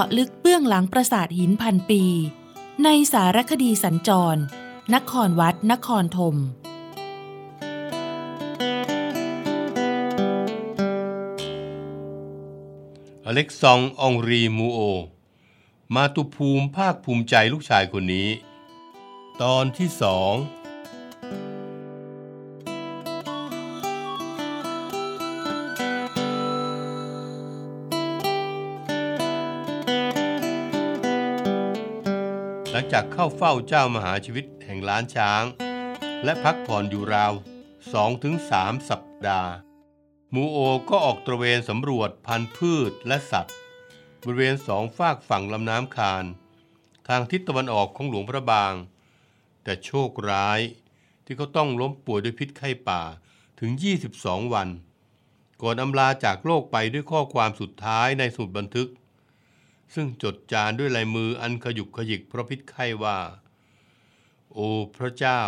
าะลึกเบื้องหลังปราสาทหินพันปี ในสารคดีสัญจร นครวัด นครธมอเล็กซององรีมูโอ มาตุภูมิภาคภูมิใจลูกชายคนนี้ ตอนที่สอง จากเข้าเฝ้าเจ้ามหาชีวิตแห่งล้านช้าง และพักผ่อนอยู่ราว2-3สัปดาห์ มูโอก็ออกตระเวนสำรวจพันธุ์พืชและสัตว์ บริเวณสองฝากฝั่งลำน้ำคานทางทิศตะวันออกของหลวงพระบาง แต่โชคร้ายที่เขาต้องล้มป่วยด้วยพิษไข้ป่าถึง 22 วัน ก่อนอำลาจากโลกไปด้วยข้อความสุดท้ายในสมุดบันทึก ซึ่งจดจานด้วยลายมืออันขยุกขยิกเพราะพิษไข้ว่า โอ้พระเจ้า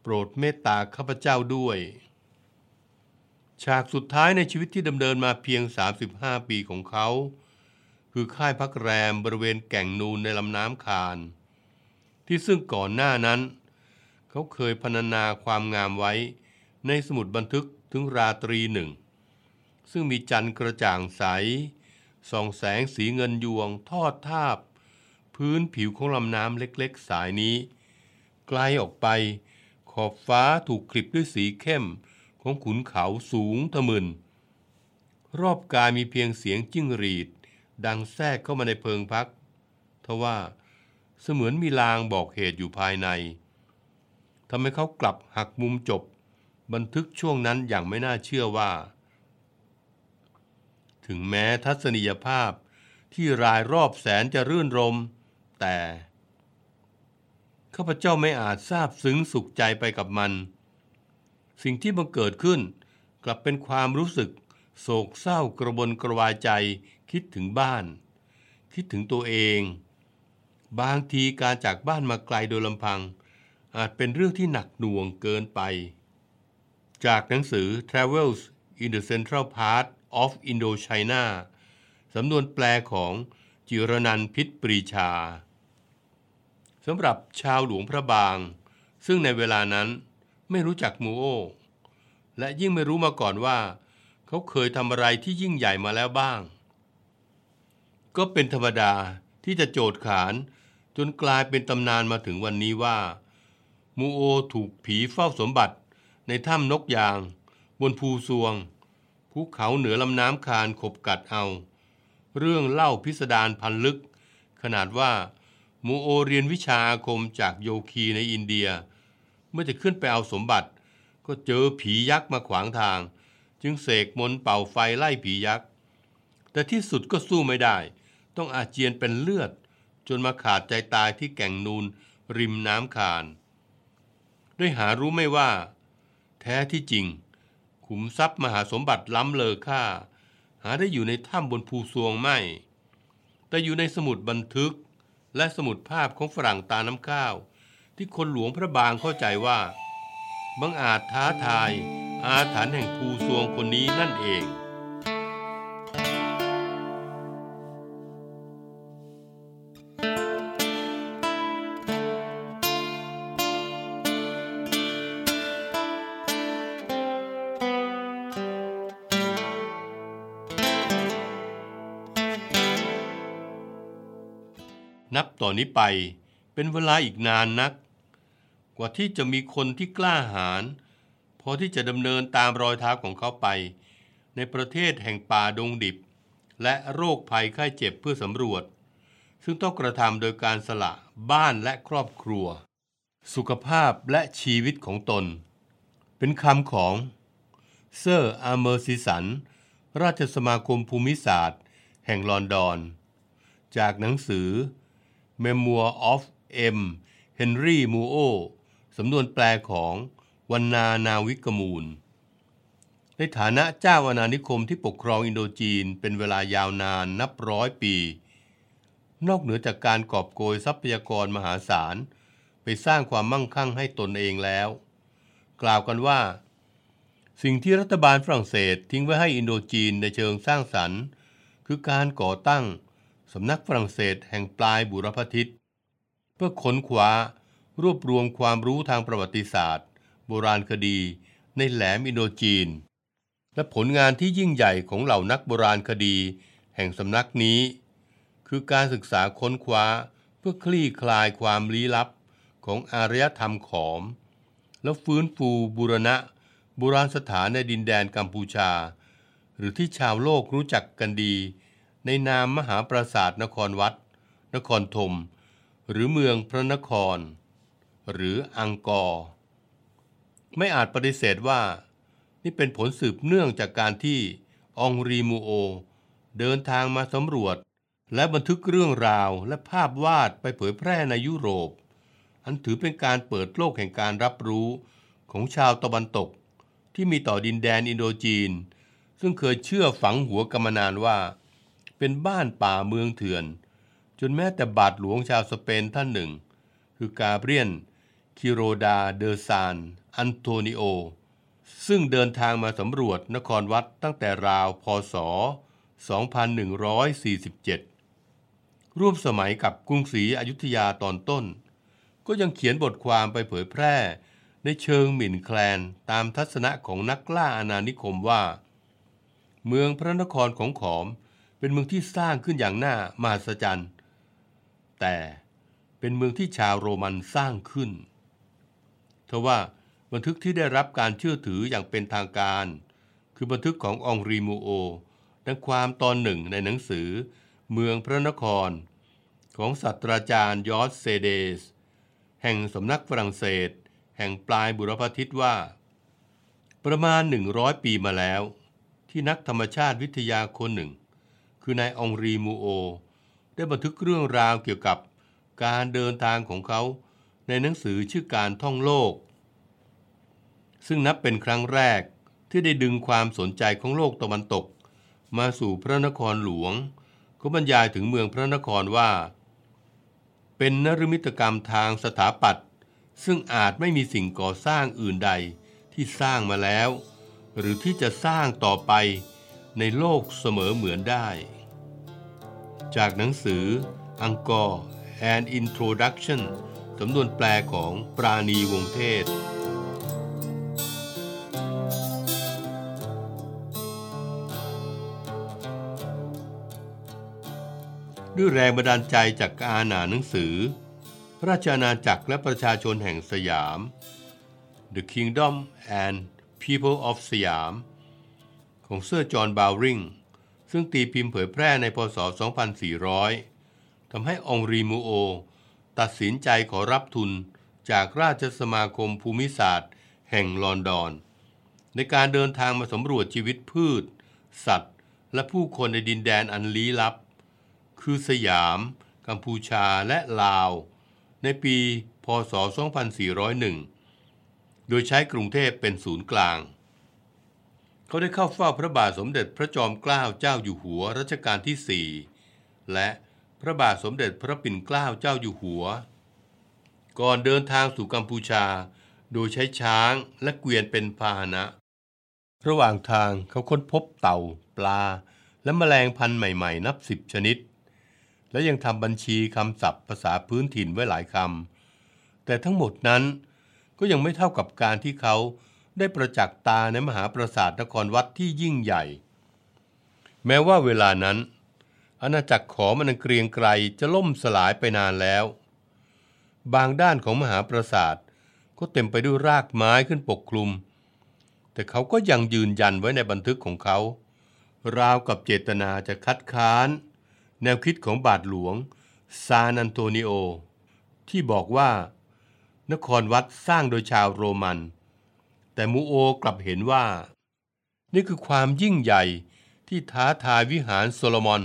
โปรดเมตตาข้าพเจ้าด้วย ฉากสุดท้ายในชีวิตที่ดำเนินมาเพียง 35 ปีของเขา คือค่ายพักแรมบริเวณแก่งนูนในลำน้ำคาน ที่ซึ่งก่อนหน้านั้น เขาเคยพรรณนาความงามไว้ในสมุดบันทึกถึงราตรีหนึ่ง ซึ่งมีจันทร์กระจ่างใส ส่องแสงสีเงินยวงทอดทาบ พื้นผิวของลำน้ำเล็กๆ สายนี้ ไกลออกไป ขอบฟ้าถูกคลิปด้วยสีเข้มของขุนเขาสูงทะมึน รอบกายมีเพียงเสียงจิ้งหรีด ดังแทรกเข้ามาในเพิงพักทว่าเสมือนมีลางบอกเหตุอยู่ภายในทำให้เขากลับหักมุมจบ บันทึกช่วงนั้นอย่างไม่น่าเชื่อว่า ถึงแม้ทัศนียภาพที่รายรอบแสนจะรื่นรม แต่ข้าพเจ้าไม่อาจทราบซึ้งสุขใจไปกับมัน สิ่งที่บังเกิดขึ้น กลับเป็นความรู้สึก โศกเศร้ากระบนกระวายใจคิดถึงบ้าน คิดถึงตัวเอง บางทีการจากบ้านมาไกลโดยลำพัง อาจเป็นเรื่องที่หนักหน่วงเกินไป จากหนังสือ Travels in the Central Part of Indochina สำนวนแปลของจิรนันพิษปรีชาสำหรับชาวหลวงพระบาง ซึ่งในเวลานั้นไม่รู้จักมูโอ และยิ่งไม่รู้มาก่อนว่า เขาเคยทำอะไรที่ยิ่งใหญ่มาแล้วบ้าง ก็เป็นธรรมดาที่จะโจดขานจนกลายเป็นตำนานมาถึงวันนี้ว่า มูโอถูกผีเฝ้าสมบัติในถ้ำนกยาง บนภูซวง ภูเขาเหนือลำน้ำคานขบกัดเอา เรื่องเล่าพิสดารพันลึก ขนาดว่ามูโอเรียนวิชาอาคมจากโยคีในอินเดีย เมื่อจะขึ้นไปเอาสมบัติ ก็เจอผียักษ์มาขวางทาง จึงเสกมนเป่าไฟไล่ผียักษ์ แต่ที่สุดก็สู้ไม่ได้ ต้องอาเจียนเป็นเลือด จนมาขาดใจตายที่แก่งนูนริมน้ำคาน ด้วยหารู้ไม่ว่า แท้ที่จริง ขุมทรัพย์มหาสมบัติล้ำเลอค่า หาได้อยู่ในถ้ำบนภูสวงไม่ แต่อยู่ในสมุดบันทึก และสมุดภาพของฝรั่งตาน้ำข้าว ที่คนหลวงพระบางเข้าใจว่าบังอาจท้าทาย อาถรรพ์แห่งภูสวงคนนี้นั่นเอง ต่อนนี้ไปเป็นเวลาอีกนานนัก กว่าที่จะมีคนที่กล้าหาญพอที่จะดำเนินตามรอยเท้าของเขาไป ในประเทศแห่งป่าดงดิบ และโรคภัยไข้เจ็บเพื่อสำรวจ ซึ่งต้องกระทำโดยการสละบ้านและครอบครัว สุขภาพและชีวิตของตน เป็นคำของเซอร์อาร์เมอร์ซิสัน ราชสมาคมภูมิศาสตร์ แห่งลอนดอน จากหนังสือ Memoir of M. Henry Muo สำนวนแปลของวันนานาวิกมูล ในฐานะเจ้าอาณานิคมที่ปกครองอินโดจีนเป็นเวลายาวนานนับร้อยปี นอกเหนือจากการกอบโกยทรัพยากรมหาศาล ไปสร้างความมั่งคั่งให้ตนเองแล้ว กล่าวกันว่า สิ่งที่รัฐบาลฝรั่งเศสทิ้งไว้ให้อินโดจีนในเชิงสร้างสรรค์ คือการก่อตั้ง สำนักฝรั่งเศสแห่งปลายบุรพทิศเพื่อค้นคว้ารวบรวมความรู้ทางประวัติศาสตร์ โบราณคดีในแหลมอินโดจีน และผลงานที่ยิ่งใหญ่ของเหล่านักโบราณคดี แห่งสำนักนี้ คือการศึกษาค้นคว้าเพื่อคลี่คลายความลี้ลับของอารยธรรมขอม แล้วฟื้นฟูบูรณะโบราณสถานในดินแดนกัมพูชา หรือที่ชาวโลกรู้จักกันดี ในนามมหาปราสาทนครวัด นครธม หรือเมืองพระนคร หรืออังกอร์ ไม่อาจปฏิเสธว่า นี่เป็นผลสืบเนื่องจากการที่องรีมูโอ เดินทางมาสำรวจ และบันทึกเรื่องราวและภาพวาดไปเผยแพร่ในยุโรป อันถือเป็นการเปิดโลกแห่งการรับรู้ของชาวตะวันตกที่มีต่อดินแดนอินโดจีน ซึ่งเคยเชื่อฝังหัวกันมานานว่า เป็นบ้านป่าเมืองเถื่อน จนแม้แต่บาทหลวงชาวสเปนท่านหนึ่ง คือกาเบรียล กิโรกาเดอซาน อันโตนิโอ ซึ่งเดินทางมาสำรวจนครวัดตั้งแต่ราวพศ 2147 ร่วมสมัยกับกรุงศรีอยุธยาตอนต้น ก็ยังเขียนบทความไปเผยแพร่ในเชิงหมิ่นแคลนตามทัศนะของนักล่าอาณานิคมว่า เมืองพระนครของขอม เป็นเมืองที่สร้างขึ้นอย่างน่ามหัศจรรย์ แต่เป็นเมืองที่ชาวโรมันสร้างขึ้นทว่าบันทึกที่ได้รับการเชื่อถืออย่างเป็นทางการ คือบันทึกขององรีมูโอดังความตอนหนึ่งในหนังสือ เมืองพระนคร ของศาสตราจารย์ยอสเซเดส แห่งสำนักฝรั่งเศส แห่งปลายบุรพทิศว่า ประมาณ 100 ปีมาแล้ว ที่นักธรรมชาติวิทยาคนหนึ่ง คือนายองรีมูโอ ได้บันทึกเรื่องราวเกี่ยวกับการเดินทางของเขาในหนังสือชื่อการท่องโลก ซึ่งนับเป็นครั้งแรกที่ได้ดึงความสนใจของโลกตะวันตก มาสู่พระนครหลวงเขาบรรยายถึงเมืองพระนครว่า เป็นนรมิตกรรมทางสถาปัตย์ซึ่งอาจไม่มีสิ่งก่อสร้างอื่นใดที่สร้างมาแล้ว หรือที่จะสร้างต่อไปในโลกเสมอเหมือนได้ จากหนังสือ Angkor and Introduction สำนวนแปลของปราณีวงเทศ ด้วยแรงบันดาลใจจากการอ่านหนังสือ พระราชอาณาจักรและประชาชนแห่งสยาม The Kingdom and People of สยามของเซอร์จอห์นบาวริง ซึ่งตีพิมพ์เผยแพร่ในพศ 2400 ทำให้อองรีมูโอต์ ตัดสินใจขอรับทุนจากราชสมาคมภูมิศาสตร์ แห่งลอนดอน ในการเดินทางมาสำรวจชีวิตพืช สัตว์ และผู้คนในดินแดนอันลี้ลับ คือสยาม กัมพูชาและลาว ในปี พศ 2401 โดยใช้กรุงเทพเป็นศูนย์กลาง เขาได้เข้าเฝ้าพระบาทสมเด็จพระจอมเกล้าเจ้าอยู่หัวรัชกาลที่4และพระบาทสมเด็จพระปิ่นเกล้าเจ้าอยู่หัว ก่อนเดินทางสู่กัมพูชา โดยใช้ช้างและเกวียนเป็นพาหนะ ระหว่างทางเขาค้นพบเต่า ปลา และแมลงพันธุ์ใหม่ๆ นับสิบชนิด และยังทำบัญชีคำศัพท์ภาษาพื้นถิ่นไว้หลายคำแต่ทั้งหมดนั้นก็ยังไม่เท่ากับการที่เขา ได้ประจักษ์ตาในมหาปราสาทนครวัดที่ยิ่งใหญ่ แม้ว่าเวลานั้น อาณาจักรขอมันเกรียงไกรจะล่มสลายไปนานแล้ว บางด้านของมหาปราสาทก็เต็มไปด้วยรากไม้ขึ้นปกคลุม แต่เขาก็ยังยืนยันไว้ในบันทึกของเขา ราวกับเจตนาจะคัดค้าน แนวคิดของบาทหลวงซานอันโตนิโอ ที่บอกว่า นครวัดสร้างโดยชาวโรมัน แต่มูโอกลับเห็นว่า นี่คือความยิ่งใหญ่ที่ท้าทายวิหารโซโลมอน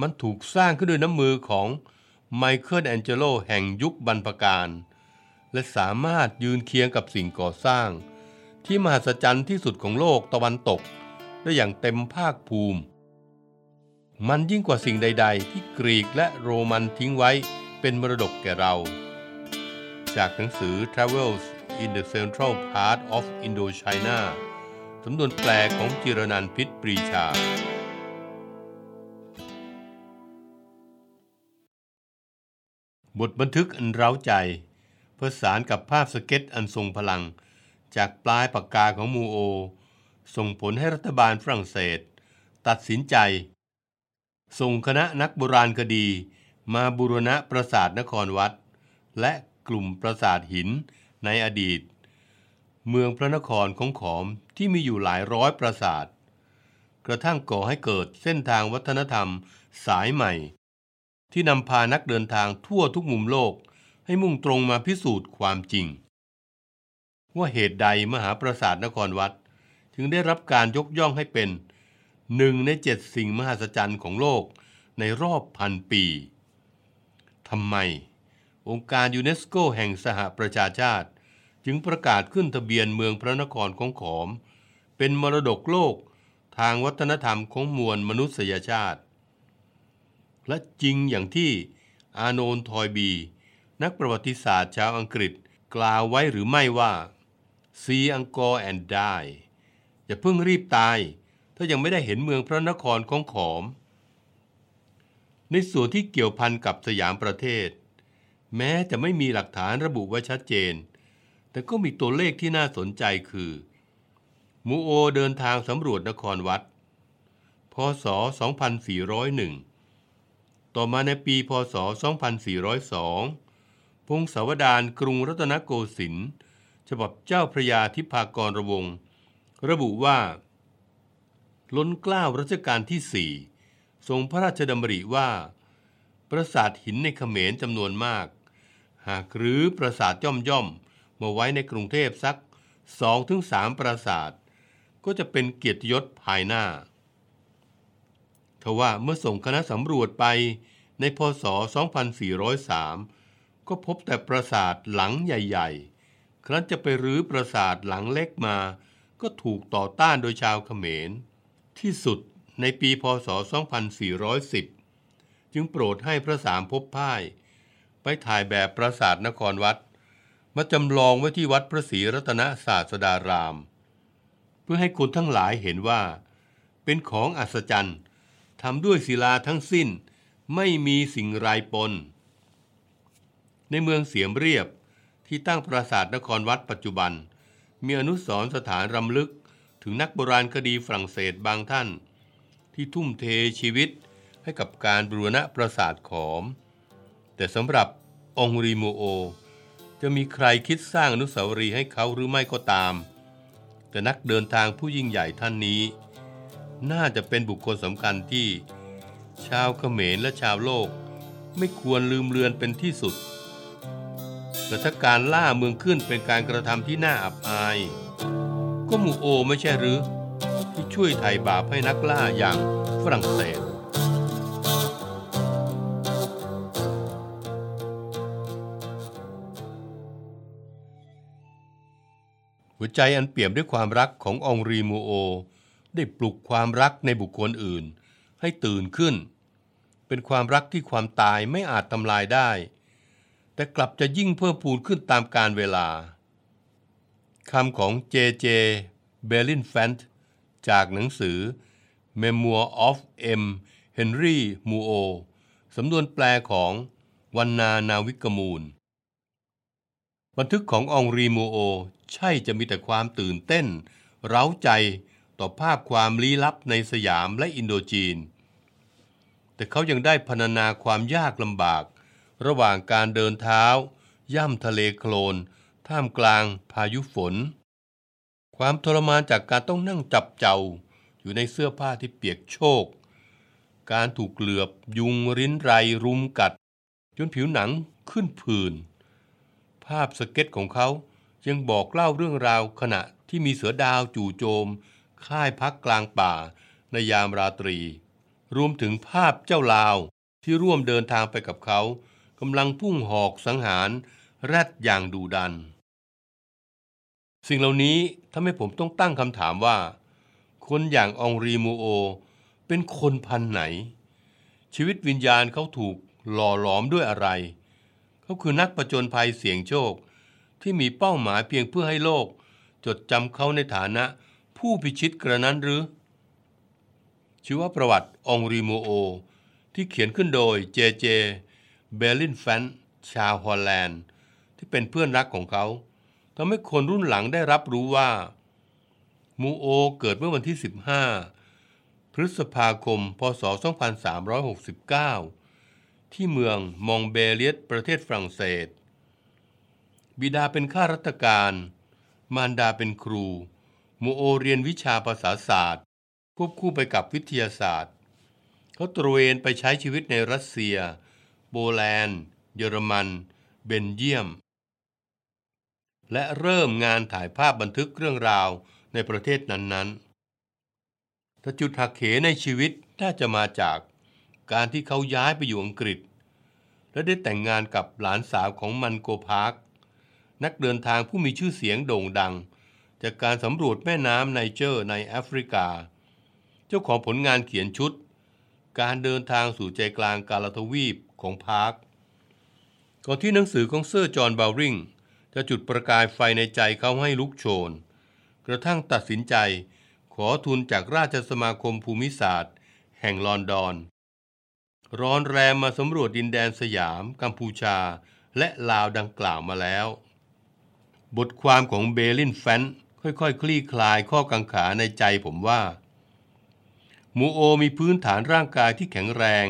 มันถูกสร้างขึ้นด้วยน้ำมือของไมเคิลแองเจโลแห่งยุคบรรพการ และสามารถยืนเคียงกับสิ่งก่อสร้าง ที่มหัศจรรย์ที่สุดของโลกตะวันตก ได้อย่างเต็มภาคภูมิ มันยิ่งกว่าสิ่งใด ๆ ที่กรีกและโรมันทิ้งไว้เป็นมรดกแก่เรา จากหนังสือ Travels in the Central Part of Indochina สำนวนแปลของจิรนันพิษปรีชาบทบันทึกอันเร้าใจประสานกับภาพสเก็ตอันทรงพลัง จากปลายปากกาของมูโอ ส่งผลให้รัฐบาลฝรั่งเศส ตัดสินใจ ส่งคณะนักโบราณคดี มาบูรณะปราสาทนครวัด และกลุ่มปราสาทหิน ในอดีต เมืองพระนครของขอมที่มีอยู่หลายร้อยปราสาท กระทั่งก่อให้เกิดเส้นทางวัฒนธรรมสายใหม่ ที่นำพานักเดินทางทั่วทุกมุมโลกให้มุ่งตรงมาพิสูจน์ความจริง ว่าเหตุใดมหาปราสาทนครวัด ถึงได้รับการยกย่องให้เป็นหนึ่งในเจ็ดสิ่งมหัศจรรย์ของโลกในรอบพันปีทำไม องค์การยูเนสโกแห่งสหประชาชาติ จึงประกาศขึ้นทะเบียนเมืองพระนครของขอม เป็นมรดกโลกทางวัฒนธรรมของมวลมนุษยชาติ และจริงอย่างที่อาโนนทอยบี นักประวัติศาสตร์ชาวอังกฤษกล่าวไว้หรือไม่ว่า See Angkor and die อย่าเพิ่งรีบตาย ถ้ายังไม่ได้เห็นเมืองพระนครของขอม ในส่วนที่เกี่ยวพันกับสยามประเทศ แม้จะไม่มีหลักฐานระบุไว้ชัดเจน แต่ก็มีตัวเลขที่น่าสนใจคือมูโอเดินทางสำรวจนครวัด พศ 2401 ต่อมาในปี พศ 2402 พงศาวดารกรุงรัตนโกสินทร์ฉบับเจ้าพระยาทิพากรระวง ระบุว่า ล้นเกล้ารัชกาลที่สี่ทรงพระราชดำริว่า ปราสาทหินในเขมรจำนวนมาก หากหรือปราสาทย่อมย่อม มาไว้ในกรุงเทพสักสองถึงสามปราสาท ก็จะเป็นเกียรติยศภายหน้าทว่าเมื่อส่งคณะสำรวจไปในพศ 2403 ก็พบแต่ปราสาทหลังใหญ่ๆ ครั้นจะไปรื้อปราสาทหลังเล็กมา ก็ถูกต่อต้านโดยชาวเขมร ที่สุดในปีพศ 2410 จึงโปรดให้พระสามภพพ่าย ไปถ่ายแบบปราสาทนครวัด มาจำลองไว้ที่วัดพระศรีรัตนศาสดาราม เพื่อให้คนทั้งหลายเห็นว่า เป็นของอัศจรรย์ทำด้วยศิลาทั้งสิ้นไม่มีสิ่งรายปน ในเมืองเสียมเรียบที่ตั้งปราสาทนครวัดปัจจุบัน มีอนุสรสถานรำลึกถึงนักโบราณคดีฝรั่งเศสบางท่าน ที่ทุ่มเทชีวิตให้กับการบรูรณะปราสาทขอม แต่สำหรับองรีโมโอ จะมีใครคิดสร้างอนุสาวรีย์ให้เขาหรือไม่ก็ตาม แต่นักเดินทางผู้ยิ่งใหญ่ท่านนี้ น่าจะเป็นบุคคลสำคัญที่ ชาวเขมรและชาวโลก ไม่ควรลืมเลือนเป็นที่สุดแต่ถ้าการล่าเมืองขึ้นเป็นการกระทำที่น่าอับอาย ก็มูโอไม่ใช่หรือ ที่ช่วยไถ่บาปให้นักล่าอย่างฝรั่งเศส หัวใจอันเปี่ยมด้วยความรักขององรีมูโอ ได้ปลุกความรักในบุคคลอื่น ให้ตื่นขึ้น เป็นความรักที่ความตายไม่อาจทำลายได้ แต่กลับจะยิ่งเพิ่มพูนขึ้นตามกาลเวลาคำของเจเจเบลฟินแฟนต์จากหนังสือ Memoir of M. Henri Mouhot สำนวนแปลของวรรณานาวิกมูล บันทึกของอองรีมูโอต์ ใช่จะมีแต่ความตื่นเต้น เร้าใจต่อภาพความลี้ลับในสยามและอินโดจีน แต่เขายังได้พรรณนาความยากลำบาก ระหว่างการเดินเท้า ย่ำทะเลโคลน ท่ามกลางพายุฝน ความทรมานจากการต้องนั่งจับเจ้าอยู่ในเสื้อผ้าที่เปียกโชก การถูกเหลือบยุงริ้นไรรุมกัด จนผิวหนังขึ้นผื่น ภาพสเก็ตของเขายังบอกเล่าเรื่องราวขณะที่มีเสือดาวจู่โจม ค่ายพักกลางป่าในยามราตรี รวมถึงภาพเจ้าลาวที่ร่วมเดินทางไปกับเขากำลังพุ่งหอกสังหารแรดอย่างดูดัน สิ่งเหล่านี้ทำให้ผมต้องตั้งคำถามว่า คนอย่างองรีมูโอ เป็นคนพันไหน ชีวิตวิญญาณเขาถูกหล่อหลอมด้วยอะไร เขาคือนักประจนภัยเสี่ยงโชค ที่มีเป้าหมายเพียงเพื่อให้โลก จดจำเขาในฐานะผู้พิชิตกระนั้นหรือ ชีวประวัติองรีมูโอ ที่เขียนขึ้นโดยเจเจเบลลินแฟนชาวฮอลแลนด์ ที่เป็นเพื่อนรักของเขาทำให้คนรุ่นหลังได้รับรู้ว่า มูโอเกิดเมื่อวันที่ 15 พฤษภาคม พศ 2369 ที่เมืองมองเบเลียตประเทศฝรั่งเศส บิดาเป็นข้าราชการ มารดาเป็นครูมูโอเรียนวิชาภาษาศาสตร์ ควบคู่ไปกับวิทยาศาสตร์ เขาตระเวนไปใช้ชีวิตในรัสเซีย โปแลนด์ เยอรมัน เบนเยียม และเริ่มงานถ่ายภาพบันทึกเรื่องราวในประเทศนั้นๆแต่จุดหักเหในชีวิตน่าจะมาจาก การที่เขาย้ายไปอยู่อังกฤษ และได้แต่งงานกับหลานสาวของมังโกพาร์คนักเดินทางผู้มีชื่อเสียงโด่งดัง จากการสำรวจแม่น้ำไนเจอร์ในแอฟริกา เจ้าของผลงานเขียนชุด การเดินทางสู่ใจกลางกาฬทวีปของพาร์คก่อนที่หนังสือของเซอร์จอห์นบาวริงจะจุดประกายไฟในใจเขาให้ลุกโชน กระทั่งตัดสินใจขอทุนจากราชสมาคมภูมิศาสตร์ แห่งลอนดอน ร้อนแรมมาสำรวจดินแดนสยาม กัมพูชา และลาวดังกล่าวมาแล้ว บทความของเบลินแฟนค่อยๆคคลี่คลายข้อกังขาในใจผมว่า มูโอมีพื้นฐานร่างกายที่แข็งแรง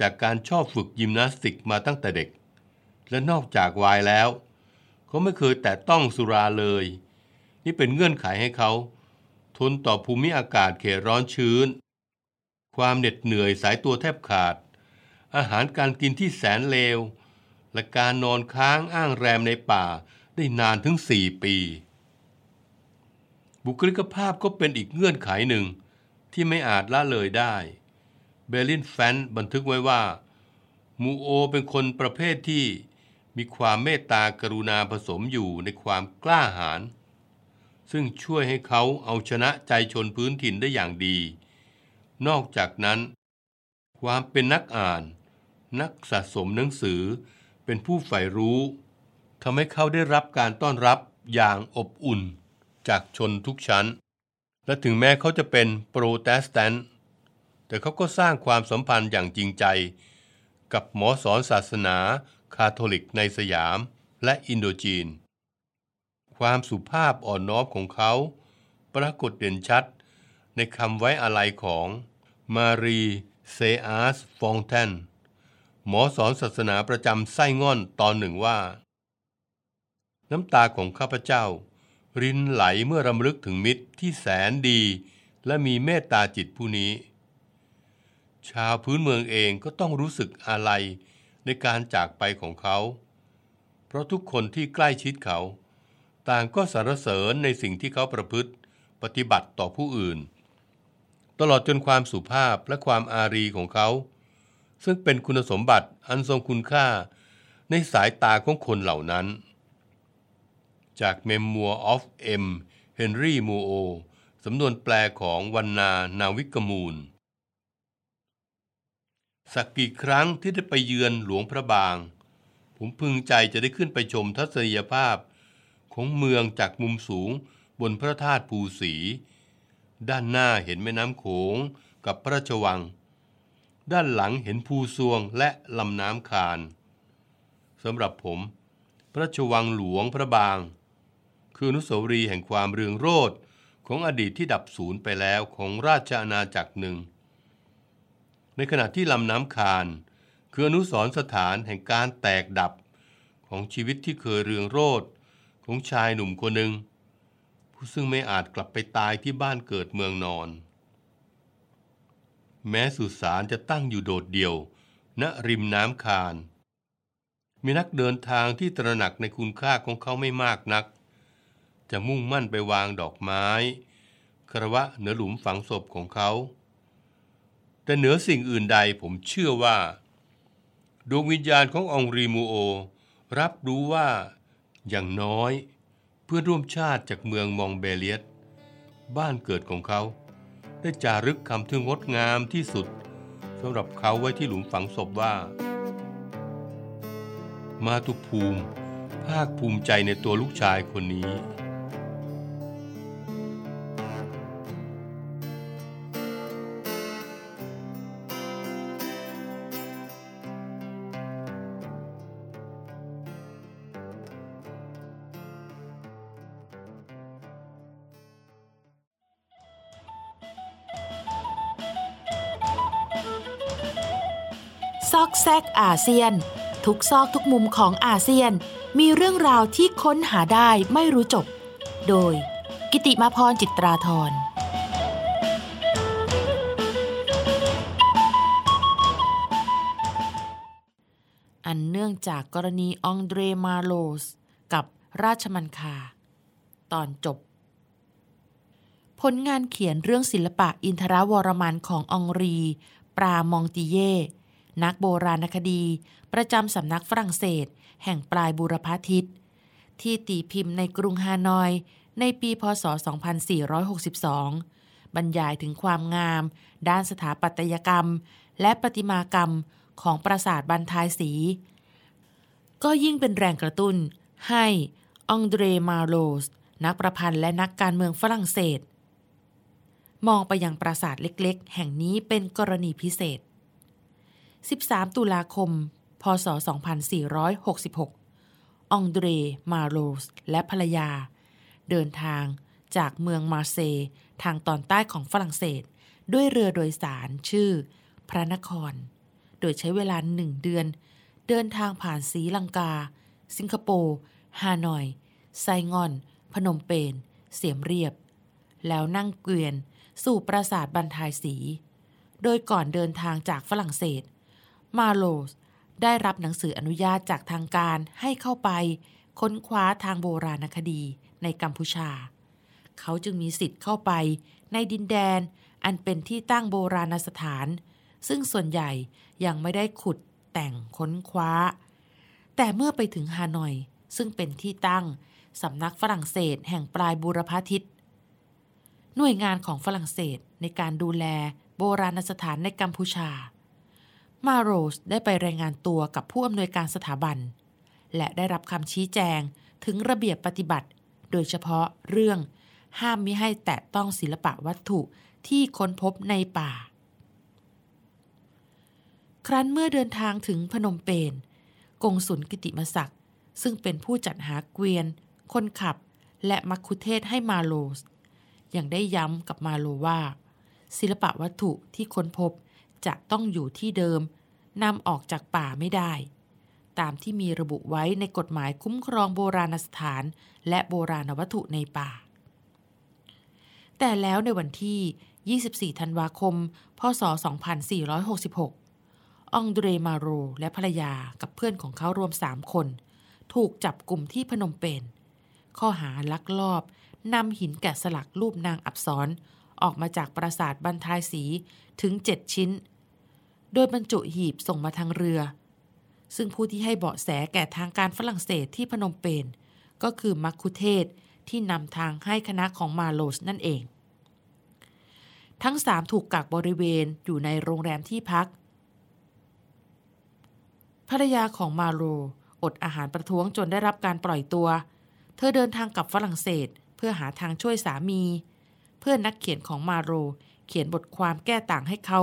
จากการชอบฝึกยิมนาสติกมาตั้งแต่เด็ก และนอกจากวายแล้ว เขาไม่เคยแตะต้องสุราเลย นี่เป็นเงื่อนไขให้เขา ทนต่อภูมิอากาศเขตร้อนชื้น ความเหน็ดเหนื่อยสายตัวแทบขาด อาหารการกินที่แสนเลว และการนอนค้างอ้างแรมในป่าได้นานถึงสี่ปี บุคลิกภาพก็เป็นอีกเงื่อนไขหนึ่งที่ไม่อาจละเลยได้ เบลินแฟนบันทึกไว้ว่า มูโอเป็นคนประเภทที่มีความเมตตากรุณาผสมอยู่ในความกล้าหาญซึ่งช่วยให้เขาเอาชนะใจชนพื้นถิ่นได้อย่างดี นอกจากนั้น ความเป็นนักอ่าน นักสะสมหนังสือ เป็นผู้ใฝ่รู้ทำให้เขาได้รับการต้อนรับอย่างอบอุ่นจากชนทุกชั้น และถึงแม้เขาจะเป็นโปรเตสแตนต์แต่เขาก็สร้างความสัมพันธ์อย่างจริงใจ กับหมอสอนศาสนาคาทอลิกในสยามและอินโดจีน ความสุภาพอ่อนน้อมของเขาปรากฏเด่นชัดในคำไว้อาลัยของมารีเซอาร์สฟองแทน หมอสอนศาสนาประจำไซ่ง่อนตอนหนึ่งว่า น้ำตาของข้าพเจ้า รินไหลเมื่อรำลึกถึงมิตรที่แสนดี และมีเมตตาจิตผู้นี้ ชาวพื้นเมืองเองก็ต้องรู้สึกอาลัยในการจากไปของเขา เพราะทุกคนที่ใกล้ชิดเขา ต่างก็สรรเสริญในสิ่งที่เขาประพฤติปฏิบัติต่อผู้อื่น ตลอดจนความสุภาพและความอารีของเขา ซึ่งเป็นคุณสมบัติอันทรงคุณค่าในสายตาของคนเหล่านั้น จาก Memoir of M. Henry m o o สำนวนแปลของวันนานาวิกมูล สักกี่ครั้งที่ได้ไปเยือนหลวงพระบาง ผมพึงใจจะได้ขึ้นไปชมทัศนียภาพ ของเมืองจากมุมสูงบนพระธาตุภูสี ด้านหน้าเห็นแม่น้ำโขงกับพระราชวัง ด้านหลังเห็นภูซวงและลำน้ำคานสำหรับผม พระราชวังหลวงพระบาง คืออนุสาวรีย์แห่งความเรืองโรดของอดีตที่ดับสูญไปแล้วของราชอาณาจักรหนึ่ง ในขณะที่ลำน้ำคานคืออนุสรสถานแห่งการแตกดับของชีวิตที่เคยเรืองโรดของชายหนุ่มคนหนึ่งผู้ซึ่งไม่อาจกลับไปตายที่บ้านเกิดเมืองนอน แม้สุสานจะตั้งอยู่โดดเดี่ยว ณริมน้ำคาน มีนักเดินทางที่ตระหนักในคุณค่าของเขาไม่มากนัก จะมุ่งมั่นไปวางดอกไม้คารวะเหนือหลุมฝังศพของเขา แต่เหนือสิ่งอื่นใดผมเชื่อว่า ดวงวิญญาณขององรีมูโอ รับรู้ว่าอย่างน้อย เพื่อนร่วมชาติจากเมืองมองเบเลียสบ้านเกิดของเขา ได้จารึกคำที่งดงามที่สุดสำหรับเขาไว้ที่หลุมฝังศพว่า มาตุภูมิ ภาคภูมิใจในตัวลูกชายคนนี้ กแซกอาเซียน ทุกซอกทุกมุมของอาเซียน มีเรื่องราวที่ค้นหาได้ไม่รู้จบ โดย กิติมาพรจิตราธรอันเนื่องจากกรณีองเดรมาโลส กับราชมันคา ตอนจบ ผลงานเขียนเรื่องศิลปะอินทรวรมันขององรี ปรามองติเย่ นักโบราณคดี ประจำสำนักฝรั่งเศส แห่งปลายบูรพาทิตที่ตีพิมพ์ในกรุงฮานอย ในปีพศ 2462 บรรยายถึงความงาม ด้านสถาปัตยกรรม และประติมากรรมของปราสาทบันทายสี ก็ยิ่งเป็นแรงกระตุ้น ให้องเดรมาโลสนักประพันธ์และนักการเมืองฝรั่งเศส มองไปยังปราสาทเล็กๆ แห่งนี้เป็นกรณีพิเศษ 13 ตุลาคม พศ 2466 องเดร มาโรส และภรรยา เดินทางจากเมืองมาเซทางตอนใต้ของฝรั่งเศส ด้วยเรือโดยสารชื่อ พระนคร โดยใช้เวลาหนึ่งเดือน เดินทางผ่านสีลังกา สิงคโปร์ฮานอย ไซงอน พนมเปญเสียมเรียบ แล้วนั่งเกวียนสู่ปราสาทบันทายสี โดยก่อนเดินทางจากฝรั่งเศส มาโลสได้รับหนังสืออนุญาตจากทางการให้เข้าไป ค้นคว้าทางโบราณคดีในกัมพูชา เขาจึงมีสิทธิ์เข้าไปในดินแดนอันเป็นที่ตั้งโบราณสถาน ซึ่งส่วนใหญ่ยังไม่ได้ขุดแต่งค้นคว้า แต่เมื่อไปถึงฮานอย ซึ่งเป็นที่ตั้งสำนักฝรั่งเศสแห่งปลายบูรพาทิตหน่วยงานของฝรั่งเศสในการดูแลโบราณสถานในกัมพูชา มาโรสได้ไปรายงานตัวกับผู้อำนวยการสถาบัน และได้รับคำชี้แจงถึงระเบียบปฏิบัติ โดยเฉพาะเรื่อง ห้ามมิให้แตะต้องศิลปะวัตถุที่ค้นพบในป่า ครั้นเมื่อเดินทางถึงพนมเปญกงสุลกิติมศักดิ์ซึ่งเป็นผู้จัดหาเกวียน คนขับ และมักคุเทศให้มาโลสยังได้ย้ำกับมาโลว่า ศิลปะวัตถุที่ค้นพบ จะต้องอยู่ที่เดิมนำออกจากป่าไม่ได้ ตามที่มีระบุไว้ในกฎหมายคุ้มครองโบราณสถาน และโบราณวัตถุในป่า แต่แล้วในวันที่ 24 ธันวาคม พศ 2466 องเดรมาโรและภรรยากับเพื่อนของเขารวมสามคน ถูกจับกลุ่มที่พนมเปญข้อหาลักลอบนำหินแกะสลักรูปนางอับสร ออกมาจากปราสาทบันทายสีถึงเจ็ดชิ้น โดยบรรจุหีบส่งมาทางเรือ ซึ่งผู้ที่ให้เบาะแสแก่ทางการฝรั่งเศสที่พนมเปญก็คือมักคุเทศที่นำทางให้คณะของมาโลสนั่นเอง ทั้งสามถูกกักบริเวณอยู่ในโรงแรมที่พัก ภรรยาของมาโลอดอาหารประท้วงจนได้รับการปล่อยตัว เธอเดินทางกลับฝรั่งเศสเพื่อหาทางช่วยสามี เพื่อนนักเขียนของมาโร เขียนบทความแก้ต่างให้เขา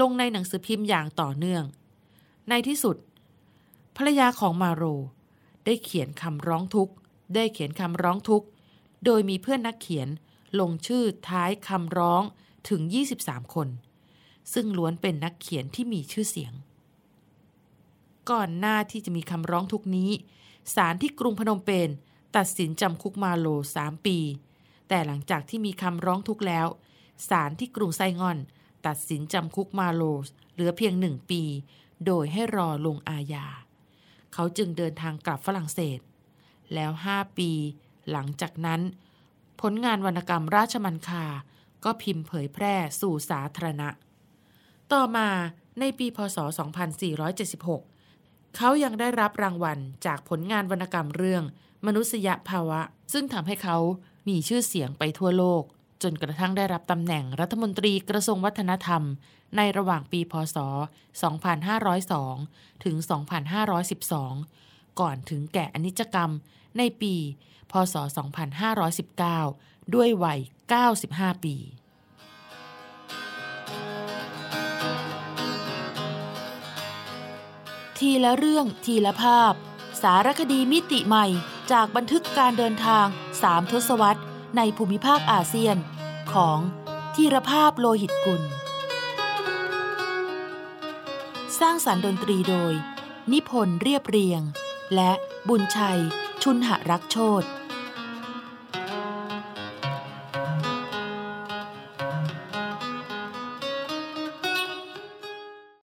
ลงในหนังสือพิมพ์อย่างต่อเนื่อง ในที่สุด ภรรยาของมาโร ได้เขียนคำร้องทุกข์ ได้เขียนคำร้องทุกข์ โดยมีเพื่อนนักเขียนลงชื่อท้ายคำร้องถึง 23 คน ซึ่งล้วนเป็นนักเขียนที่มีชื่อเสียง ก่อนหน้าที่จะมีคำร้องทุกนี้ศาลที่กรุงพนมเปญตัดสินจำคุกมาโลสามปี แต่หลังจากที่มีคำร้องทุกข์แล้วศาลที่กรุงไซงอน ตัดสินจำคุกมาโลสเหลือเพียงหนึ่งปี โดยให้รอลงอาญา เขาจึงเดินทางกลับฝรั่งเศส แล้วห้าปี หลังจากนั้น ผลงานวรรณกรรมราชมันคา ก็พิมพ์เผยแพร่สู่สาธารณะ ต่อมาในปีพศ 2476 เขายังได้รับรางวัลจากผลงานวรรณกรรมเรื่อง มนุษยภาวะ ซึ่งทำให้เขา มีชื่อเสียงไปทั่วโลก จนกระทั่งได้รับตำแหน่งรัฐมนตรีกระทรวงวัฒนธรรม ในระหว่างปีพศ 2502 ถึง 2512 ก่อนถึงแก่อนิจกรรมในปี พศ 2519 ด้วยวัย 95 ปีทีละเรื่องทีละภาพ สารคดีมิติใหม่จากบันทึกการเดินทาง สามทศวรรษในภูมิภาคอาเซียนของธีรภาพโลหิตกุล สร้างสารรค์ดนตรีโดย นิพนธ์เรียบเรียง และบุญชัย ชุนหรักโชต